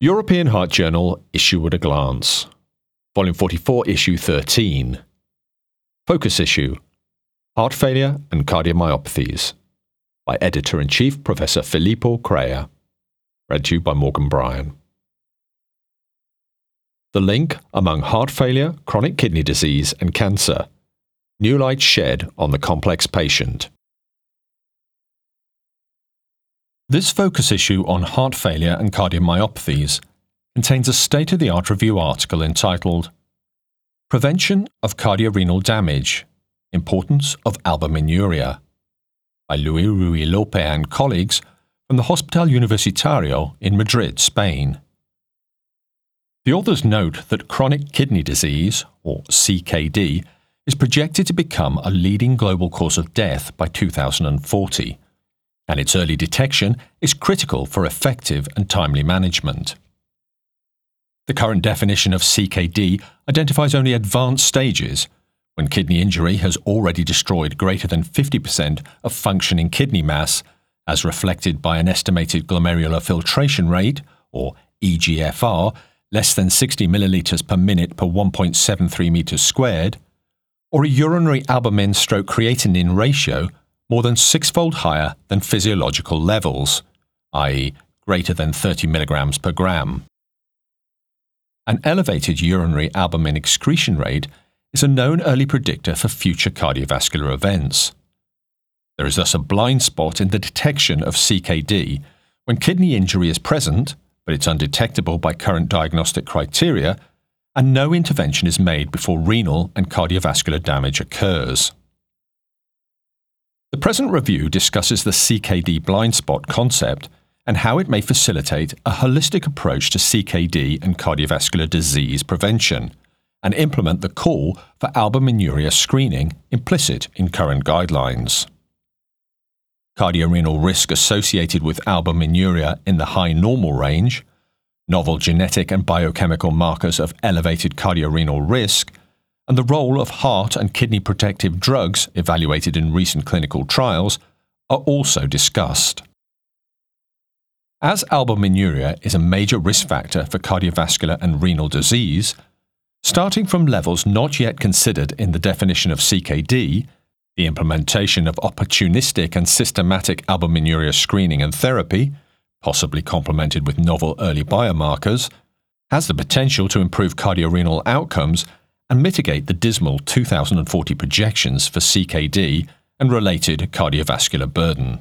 European Heart Journal Issue at a Glance, Volume 44, Issue 13. Focus Issue Heart Failure and Cardiomyopathies by Editor in Chief Professor Filippo Crea. Read to you by Morgan Bryan. The link among heart failure, chronic kidney disease, and cancer. New light shed on the complex patient. This focus issue on heart failure and cardiomyopathies contains a state of the art review article entitled Prevention of Cardiorenal Damage Importance of Albuminuria by Luis Ruilope and colleagues from the Hospital Universitario in Madrid, Spain. The authors note that chronic kidney disease, or CKD, is projected to become a leading global cause of death by 2040 and its early detection is critical for effective and timely management. The current definition of CKD identifies only advanced stages, when kidney injury has already destroyed greater than 50% of functioning kidney mass, as reflected by an estimated glomerular filtration rate, or EGFR, less than 60 milliliters per minute per 1.73 meters squared, or a urinary albumin stroke creatinine ratio more than sixfold higher than physiological levels, i.e., greater than 30 milligrams per gram. An elevated urinary albumin excretion rate is a known early predictor for future cardiovascular events. There is thus a blind spot in the detection of CKD when kidney injury is present, but it's undetectable by current diagnostic criteria, and no intervention is made before renal and cardiovascular damage occurs. The present review discusses the CKD blind spot concept and how it may facilitate a holistic approach to CKD and cardiovascular disease prevention and implement the call for albuminuria screening implicit in current guidelines. Cardiorenal risk associated with albuminuria in the high normal range, novel genetic and biochemical markers of elevated cardiorenal risk, and the role of heart and kidney protective drugs evaluated in recent clinical trials are also discussed. As albuminuria is a major risk factor for cardiovascular and renal disease, starting from levels not yet considered in the definition of CKD, the implementation of opportunistic and systematic albuminuria screening and therapy, possibly complemented with novel early biomarkers, has the potential to improve cardiorenal outcomes and mitigate the dismal 2040 projections for CKD and related cardiovascular burden.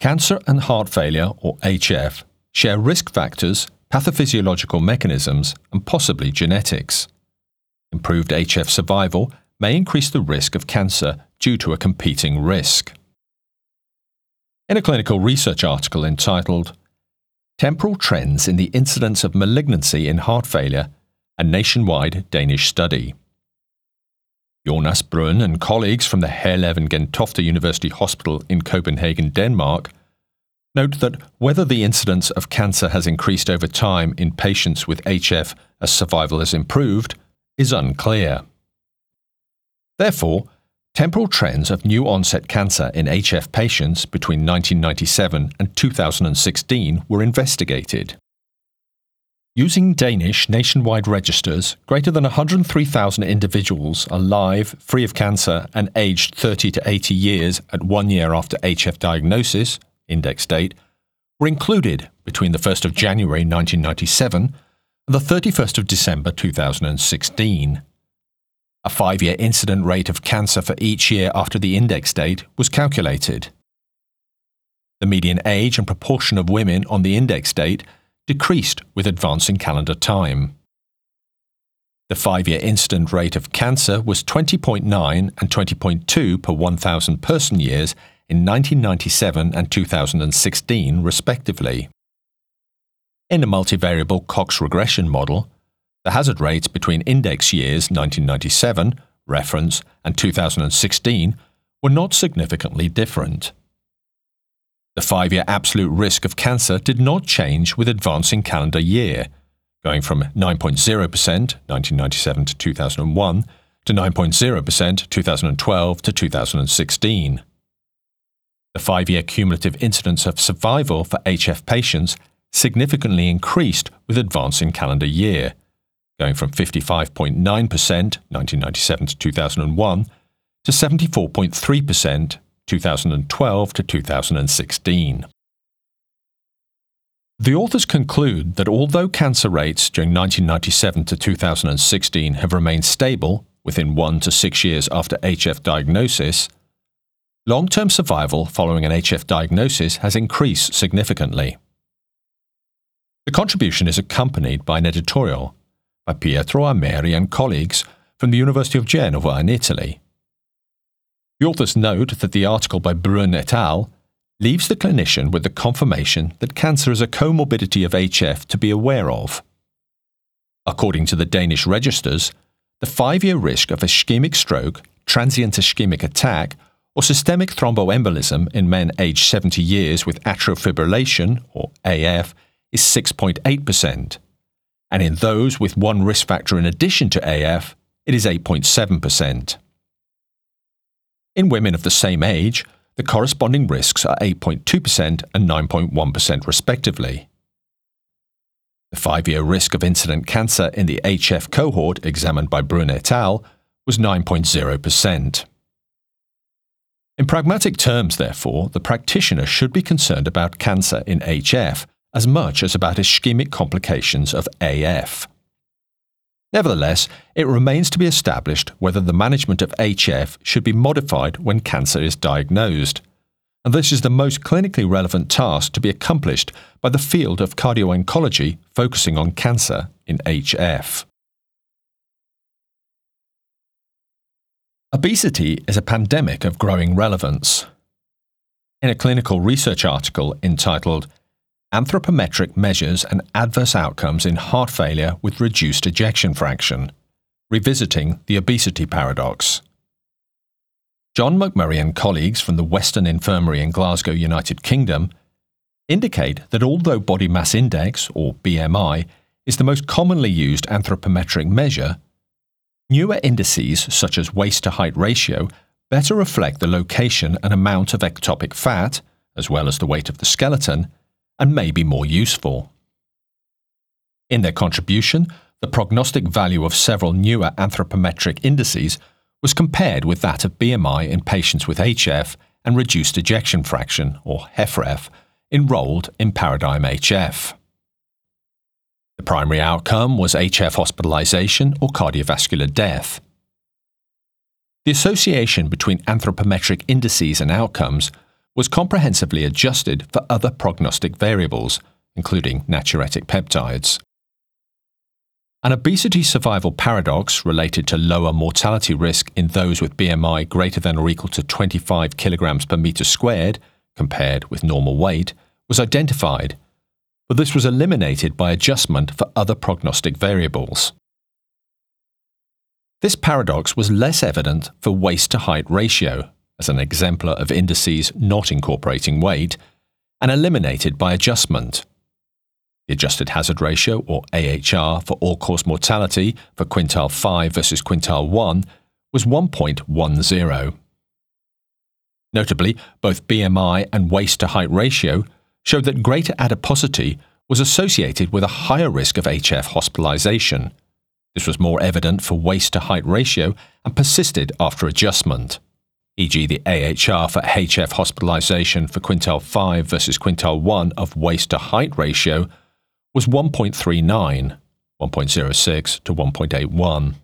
Cancer and heart failure, or HF, share risk factors, pathophysiological mechanisms, and possibly genetics. Improved HF survival may increase the risk of cancer due to a competing risk. In a clinical research article entitled Temporal Trends in the Incidence of Malignancy in Heart Failure, a nationwide Danish study. Jonas Brun and colleagues from the Herlev Gentofte University Hospital in Copenhagen, Denmark, note that whether the incidence of cancer has increased over time in patients with HF as survival has improved is unclear. Therefore, Temporal trends of new onset cancer in HF patients between 1997 and 2016 were investigated. Using Danish nationwide registers, greater than 103,000 individuals alive, free of cancer, and aged 30 to 80 years at one year after HF diagnosis, index date, were included between the 1st of January 1997 and the 31st of December 2016. A five year incident rate of cancer for each year after the index date was calculated. The median age and proportion of women on the index date decreased with advancing calendar time. The five year incident rate of cancer was 20.9 and 20.2 per 1,000 person years in 1997 and 2016, respectively. In a multivariable Cox regression model, the hazard rates between index years 1997, reference, and 2016 were not significantly different. The five year absolute risk of cancer did not change with advancing calendar year, going from 9.0% 1997 to 2001 to 9.0% 2012 to 2016. The five year cumulative incidence of survival for HF patients significantly increased with advancing calendar year, going from 55.9% 1997 to 2001 to 74.3% 2012 to 2016. The authors conclude that although cancer rates during 1997 to 2016 have remained stable within one to six years after HF diagnosis, long term survival following an HF diagnosis has increased significantly. The contribution is accompanied by an editorial by Pietro Ameri and colleagues from the University of Genova in Italy. The authors note that the article by Brun et al. leaves the clinician with the confirmation that cancer is a comorbidity of HF to be aware of. According to the Danish registers, the five year risk of ischemic stroke, transient ischemic attack, or systemic thromboembolism in men aged 70 years with atrial fibrillation, or AF, is 6.8%, and in those with one risk factor in addition to AF, it is 8.7%. In women of the same age, the corresponding risks are 8.2% and 9.1% respectively. The five year risk of incident cancer in the HF cohort examined by Brun et al. was 9.0%. In pragmatic terms, therefore, the practitioner should be concerned about cancer in HF as much as about ischemic complications of AF. Nevertheless, it remains to be established whether the management of HF should be modified when cancer is diagnosed. And this is the most clinically relevant task to be accomplished by the field of cardio-oncology focusing on cancer in HF. Obesity is a pandemic of growing relevance. In a clinical research article entitled Anthropometric Measures and Adverse Outcomes in Heart Failure with Reduced Ejection Fraction, Revisiting the Obesity Paradox. John McMurray and colleagues from the Western Infirmary in Glasgow, United Kingdom, indicate that although body mass index, or BMI, is the most commonly used anthropometric measure, newer indices such as waist to height ratio better reflect the location and amount of ectopic fat, as well as the weight of the skeleton, and may be more useful. In their contribution, the prognostic value of several newer anthropometric indices was compared with that of BMI in patients with HF and reduced ejection fraction, or HFrEF, enrolled in Paradigm HF. The primary outcome was HF hospitalization or cardiovascular death. The association between anthropometric indices and outcomes was comprehensively adjusted for other prognostic variables, including natriuretic peptides. An obesity survival paradox related to lower mortality risk in those with BMI greater than or equal to 25 kilograms per meter squared, compared with normal weight, was identified, but this was eliminated by adjustment for other prognostic variables. This paradox was less evident for waist to height ratio, as an exemplar of indices not incorporating weight, and eliminated by adjustment. The adjusted hazard ratio, or AHR, for all cause mortality for quintile 5 versus quintile 1 was 1.10. Notably, both BMI and waist to height ratio showed that greater adiposity was associated with a higher risk of HF hospitalization. This was more evident for waist to height ratio and persisted after adjustment e.g., the AHR for HF hospitalization for quintile 5 versus quintile 1 of waist to height ratio was 1.39, 1.06 to 1.81.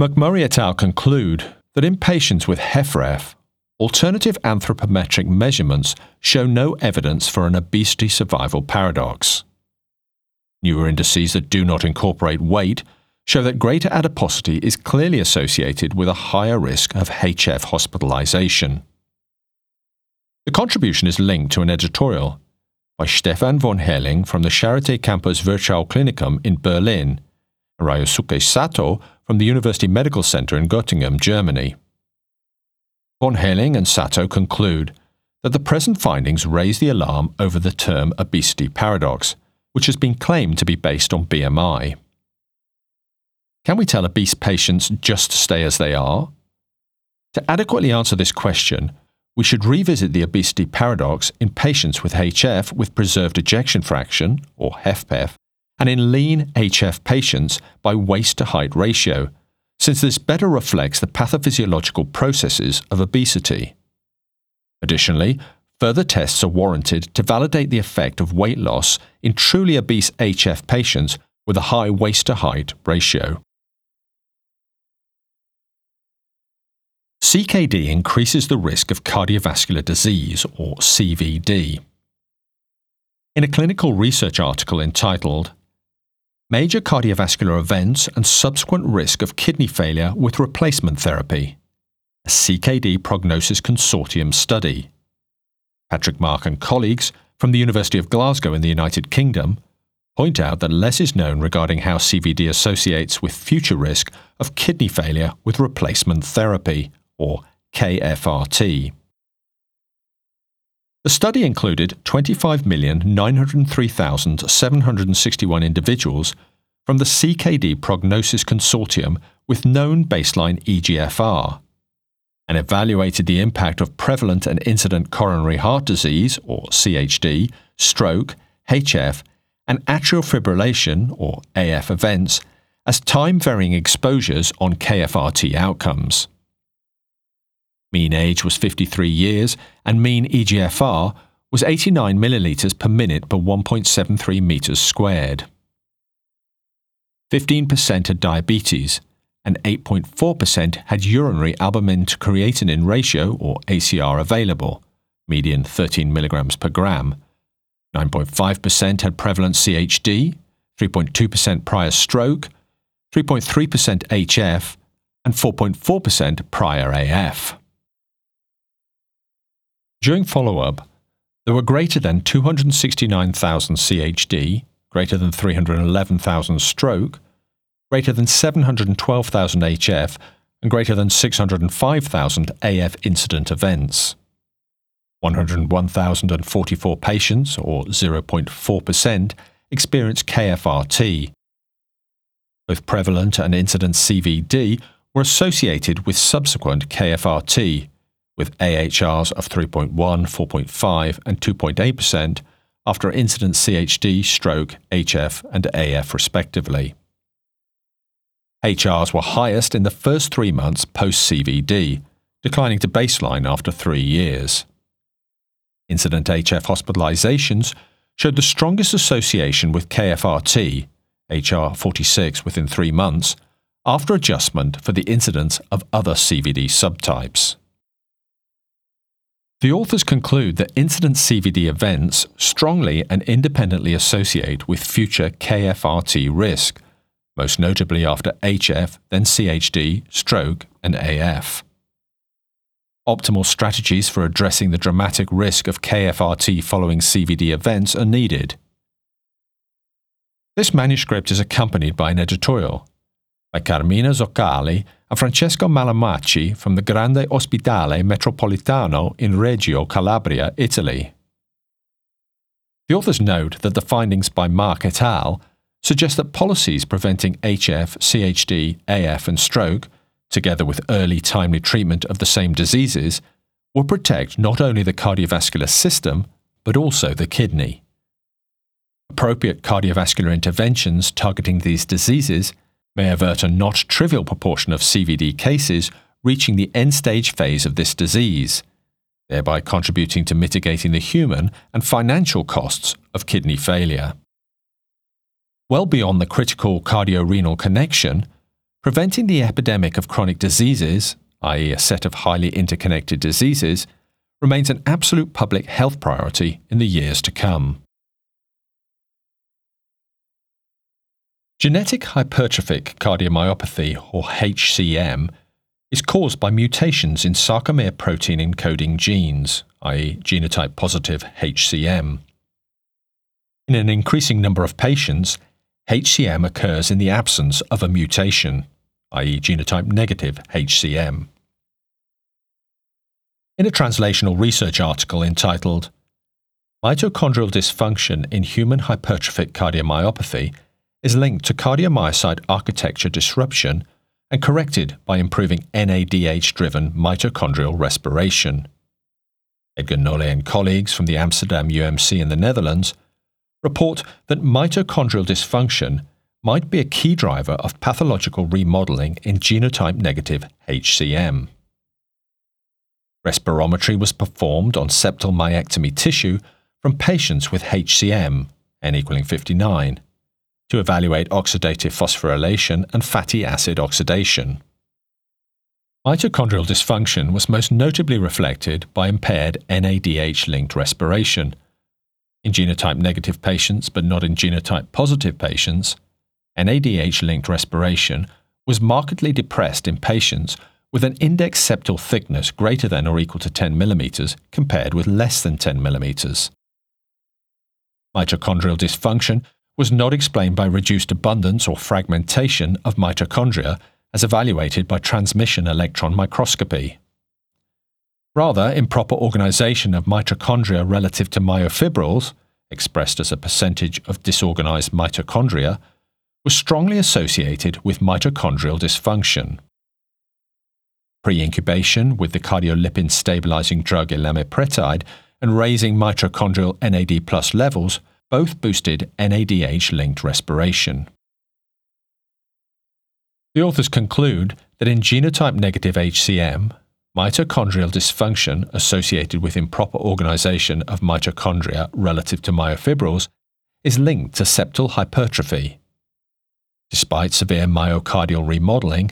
McMurray et al. conclude that in patients with HFrEF, alternative anthropometric measurements show no evidence for an obesity survival paradox. Newer indices that do not incorporate weight show that greater adiposity is clearly associated with a higher risk of HF hospitalization. The contribution is linked to an editorial by Stephan von Haehling from the Charité Campus Virchow Klinikum in Berlin and Ryosuke Sato from the University Medical Center in Göttingen, Germany. Von Haehling and Sato conclude that the present findings raise the alarm over the term obesity paradox, which has been claimed to be based on BMI. Can we tell obese patients just to stay as they are? To adequately answer this question, we should revisit the obesity paradox in patients with HF with preserved ejection fraction, or HFpEF, and in lean HF patients by waist to height ratio, since this better reflects the pathophysiological processes of obesity. Additionally, further tests are warranted to validate the effect of weight loss in truly obese HF patients with a high waist to height ratio. CKD increases the risk of cardiovascular disease, or CVD. In a clinical research article entitled Major Cardiovascular Events and Subsequent Risk of Kidney Failure with Replacement Therapy, a CKD Prognosis Consortium study. Patrick Mark and colleagues from the University of Glasgow in the United Kingdom point out that less is known regarding how CVD associates with future risk of kidney failure with replacement therapy, or KFRT. The study included 25,903,761 individuals from the CKD Prognosis Consortium with known baseline EGFR and evaluated the impact of prevalent and incident coronary heart disease, or CHD, stroke, HF, and atrial fibrillation, or AF events, as time varying exposures on KFRT outcomes. Mean age was 53 years, and mean EGFR was 89 milliliters per minute per 1.73 meters squared. 15% had diabetes, and 8.4% had urinary albumin to creatinine ratio, or ACR, available, median 13 milligrams per gram. 9.5% had prevalent CHD, 3.2% prior stroke, 3.3% HF, and 4.4% prior AF. During follow up, there were greater than 269,000 CHD, greater than 311,000 stroke, greater than 712,000 HF, and greater than 605,000 AF incident events. 101,044 patients, or 0.4%, experienced KFRT. Both prevalent and incident CVD were associated with subsequent KFRT, with AHRs of 3.1, 4.5, and 2.8% after incident CHD, stroke, HF, and AF respectively. HRs were highest in the first three months post CVD, declining to baseline after three years. Incident HF hospitalizations showed the strongest association with KFRT, HR 46 within three months, after adjustment for the incidence of other CVD subtypes. The authors conclude that incident CVD events strongly and independently associate with future KFRT risk, most notably after HF, then CHD, stroke, and AF. Optimal strategies for addressing the dramatic risk of KFRT following CVD events are needed. This manuscript is accompanied by an editorial by Carmine Zoccali and Francesco Mallamaci from the Grande Ospedale Metropolitano in Reggio Calabria, Italy. The authors note that the findings by Mark et al. suggest that policies preventing HF, CHD, AF, and stroke, together with early timely treatment of the same diseases, will protect not only the cardiovascular system, but also the kidney. Appropriate cardiovascular interventions targeting these diseases may avert a not trivial proportion of CVD cases reaching the end stage phase of this disease, thereby contributing to mitigating the human and financial costs of kidney failure. Well beyond the critical cardiorenal connection, preventing the epidemic of chronic diseases, i.e., a set of highly interconnected diseases, remains an absolute public health priority in the years to come. Genetic hypertrophic cardiomyopathy, or HCM, is caused by mutations in sarcomere protein encoding genes, i.e., genotype positive HCM. In an increasing number of patients, HCM occurs in the absence of a mutation, i.e., genotype negative HCM. In a translational research article entitled Mitochondrial Dysfunction in Human Hypertrophic Cardiomyopathy is linked to cardiomyocyte architecture disruption and corrected by improving NADH driven mitochondrial respiration. Edgar Nollet and colleagues from the Amsterdam UMC in the Netherlands report that mitochondrial dysfunction might be a key driver of pathological remodeling in genotype negative HCM. Respirometry was performed on septal myectomy tissue from patients with HCM, n equaling 59, to evaluate oxidative phosphorylation and fatty acid oxidation. Mitochondrial dysfunction was most notably reflected by impaired NADH linked respiration. In genotype negative patients, but not in genotype positive patients, NADH linked respiration was markedly depressed in patients with an index septal thickness greater than or equal to 10 mm compared with less than 10 mm. Mitochondrial dysfunction was not explained by reduced abundance or fragmentation of mitochondria as evaluated by transmission electron microscopy. Rather, improper organization of mitochondria relative to myofibrils, expressed as a percentage of disorganized mitochondria, was strongly associated with mitochondrial dysfunction. Pre-incubation with the cardiolipin stabilizing drug elamipretide and raising mitochondrial NAD plus levels both boosted NADH linked respiration. The authors conclude that in genotype negative HCM, mitochondrial dysfunction associated with improper organization of mitochondria relative to myofibrils is linked to septal hypertrophy. Despite severe myocardial remodeling,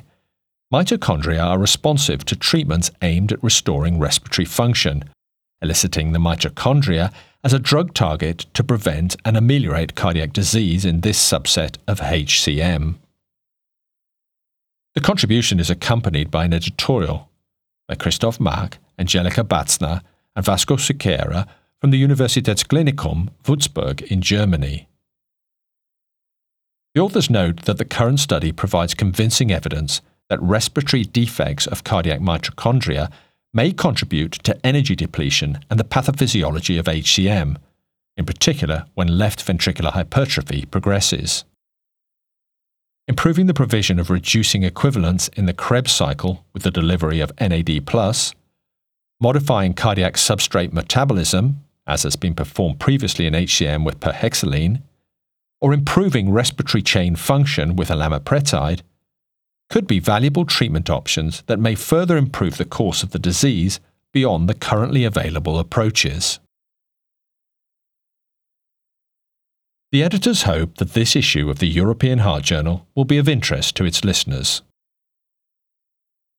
mitochondria are responsive to treatments aimed at restoring respiratory function, eliciting the mitochondria as a drug target to prevent and ameliorate cardiac disease in this subset of HCM. The contribution is accompanied by an editorial by Christoph Maack, Angelika Batzner, and Vasco Sequeira from the Universitätsklinikum Würzburg in Germany. The authors note that the current study provides convincing evidence that respiratory defects of cardiac mitochondria may contribute to energy depletion and the pathophysiology of HCM, in particular when left ventricular hypertrophy progresses. Improving the provision of reducing equivalents in the Krebs cycle with the delivery of NAD+, modifying cardiac substrate metabolism, as has been performed previously in HCM with perhexiline, or improving respiratory chain function with elamipretide, could be valuable treatment options that may further improve the course of the disease beyond the currently available approaches. The editors hope that this issue of the European Heart Journal will be of interest to its listeners.